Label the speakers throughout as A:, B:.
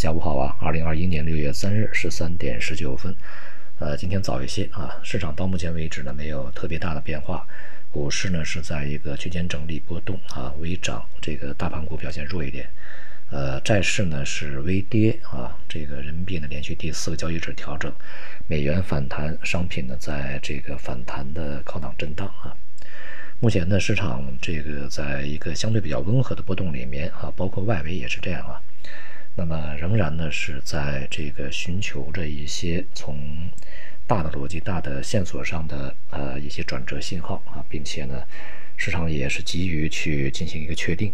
A: 下午好啊！二零二一年六月三日十三点十九分，呃，今天早一些啊。市场到目前为止呢，没有特别大的变化，股市呢是在一个区间整理波动啊，微涨，这个大盘股表现弱一点。呃，债市呢是微跌啊，这个人民币呢连续第四个交易日调整，美元反弹，商品呢在这个反弹的高档震荡啊。目前呢，市场这个在一个相对比较温和的波动里面啊，包括外围也是这样啊。那么仍然呢是在这个寻求着一些从大的逻辑、大的线索上的呃一些转折信号啊，并且呢，市场也是急于去进行一个确定。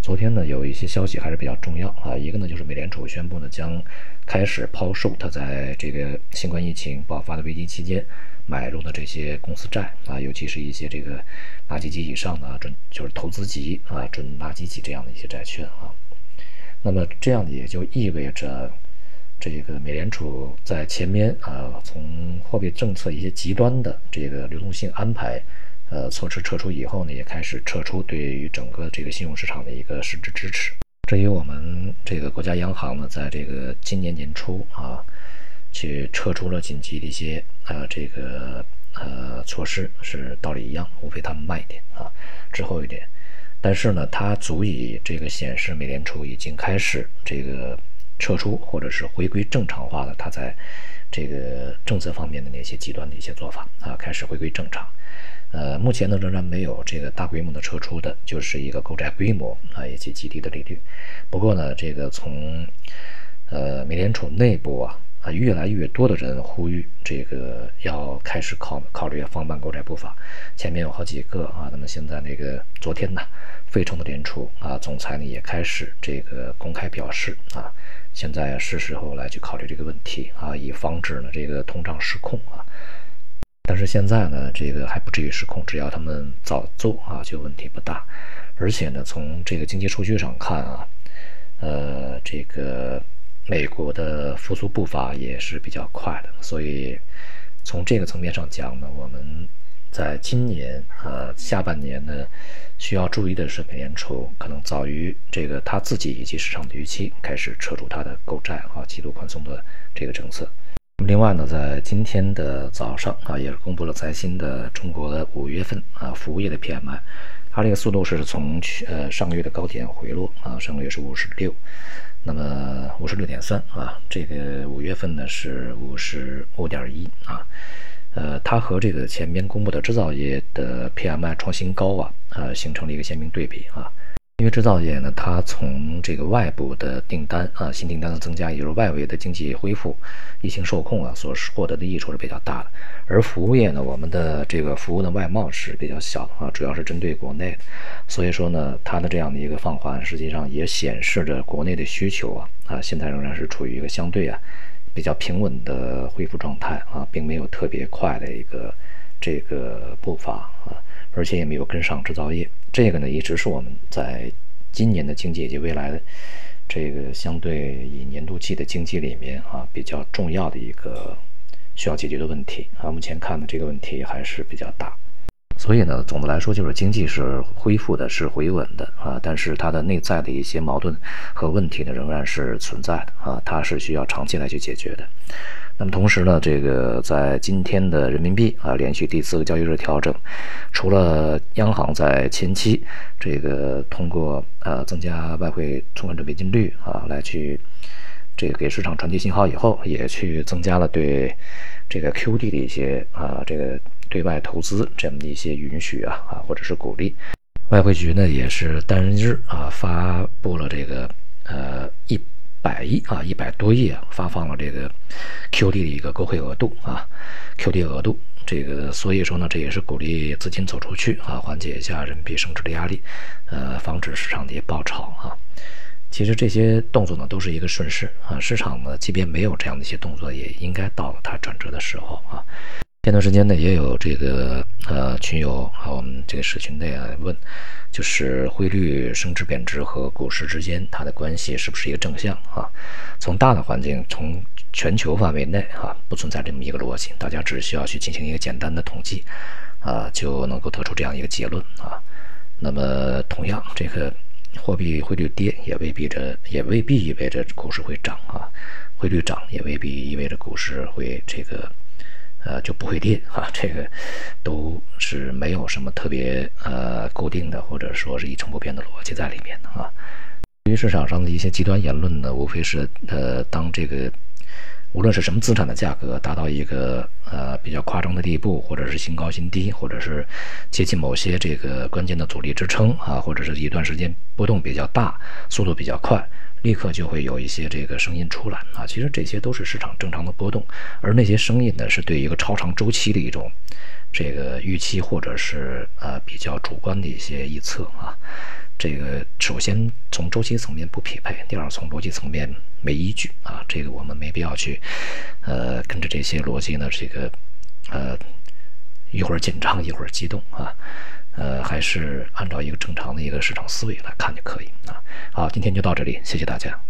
A: 昨天呢，有一些消息还是比较重要啊，一个呢就是美联储宣布呢将开始抛售它在这个新冠疫情爆发的危机期间买入的这些公司债啊，尤其是一些这个垃圾级以上的准就是投资级啊准垃圾级这样的一些债券啊。那么这样也就意味着，这个美联储在前面啊，从货币政策一些极端的这个流动性安排，呃措施撤出以后呢，也开始撤出对于整个这个信用市场的一个实质支持。至于我们这个国家央行呢，在这个今年年初啊，去撤出了紧急的一些呃这个呃措施，是道理一样，无非他们慢一点啊，滞后一点。但是呢，它足以这个显示美联储已经开始这个撤出或者是回归正常化了，它在这个政策方面的那些极端的一些做法啊，开始回归正常。呃，目前呢仍然没有这个大规模的撤出的，就是一个购债规模啊以及极低的利率。不过呢，这个从呃美联储内部啊。啊，越来越多的人呼吁这个要开始考考虑放慢购债步伐。前面有好几个啊，那么现在那个昨天呢，费城的联储啊总裁呢也开始这个公开表示啊，现在是时候来去考虑这个问题啊，以防止呢这个通胀失控啊。但是现在呢，这个还不至于失控，只要他们早做啊，就问题不大。而且呢，从这个经济数据上看啊，呃，这个。美国的复苏步伐也是比较快的，所以从这个层面上讲呢，我们在今年呃下半年呢，需要注意的是，美联储可能早于这个他自己以及市场的预期开始撤出它的购债啊，极度宽松的这个政策。另外呢，在今天的早上啊，也是公布了最新的中国的五月份啊服务业的 PMI，它这个速度是从去呃上个月的高点回落啊，上个月是五十六。那么五十六点三啊，这个五月份呢是五十五点一啊，呃，它和这个前边公布的制造业的 PMI 创新高啊，呃，形成了一个鲜明对比啊。因为制造业呢，它从这个外部的订单啊，新订单的增加，也就是外围的经济恢复、疫情受控啊，所获得的益处是比较大的。而服务业呢，我们的这个服务的外贸是比较小的啊，主要是针对国内的。所以说呢，它的这样的一个放缓，实际上也显示着国内的需求啊啊，现在仍然是处于一个相对啊比较平稳的恢复状态啊，并没有特别快的一个这个步伐啊。而且也没有跟上制造业，这个呢一直是我们在今年的经济以及未来的这个相对以年度计的经济里面啊比较重要的一个需要解决的问题啊。目前看呢这个问题还是比较大，所以呢总的来说就是经济是恢复的，是回稳的啊，但是它的内在的一些矛盾和问题呢仍然是存在的啊，它是需要长期来去解决的。那么同时呢，这个在今天的人民币啊连续第四个交易日调整，除了央行在前期这个通过呃增加外汇存款准备金率啊来去这个给市场传递信号以后，也去增加了对这个 QD 的一些啊这个对外投资这么的一些允许啊啊或者是鼓励，外汇局呢也是单日啊发布了这个呃一。百亿啊，一百多亿啊，发放了这个 QD 的一个购汇额度啊，QD 额度，这个所以说呢，这也是鼓励资金走出去啊，缓解一下人民币升值的压力，呃，防止市场的一些爆炒啊。其实这些动作呢，都是一个顺势啊，市场呢，即便没有这样的一些动作，也应该到了它转折的时候啊。前段时间呢，也有这个呃群友和我们这个社群内啊问，就是汇率升值贬值和股市之间它的关系是不是一个正向啊？从大的环境，从全球范围内啊，不存在这么一个逻辑，大家只需要去进行一个简单的统计啊，就能够得出这样一个结论啊。那么同样，这个货币汇率跌也未必着，也未必意味着股市会涨啊。汇率涨也未必意味着股市会这个，呃，就不会跌啊。这个都是没有什么特别呃固定的，或者说是一成不变的逻辑在里面的啊。对于市场上的一些极端言论呢，无非是呃，当这个。无论是什么资产的价格达到一个呃比较夸张的地步，或者是新高新低，或者是接近某些这个关键的阻力支撑啊，或者是一段时间波动比较大，速度比较快，立刻就会有一些这个声音出来啊。其实这些都是市场正常的波动，而那些声音呢，是对一个超长周期的一种这个预期，或者是呃比较主观的一些预测啊。这个首先从周期层面不匹配，第二从逻辑层面没依据啊，这个我们没必要去，呃，跟着这些逻辑呢，这个，呃，一会儿紧张一会儿激动啊，呃，还是按照一个正常的一个市场思维来看就可以啊。好，今天就到这里，谢谢大家。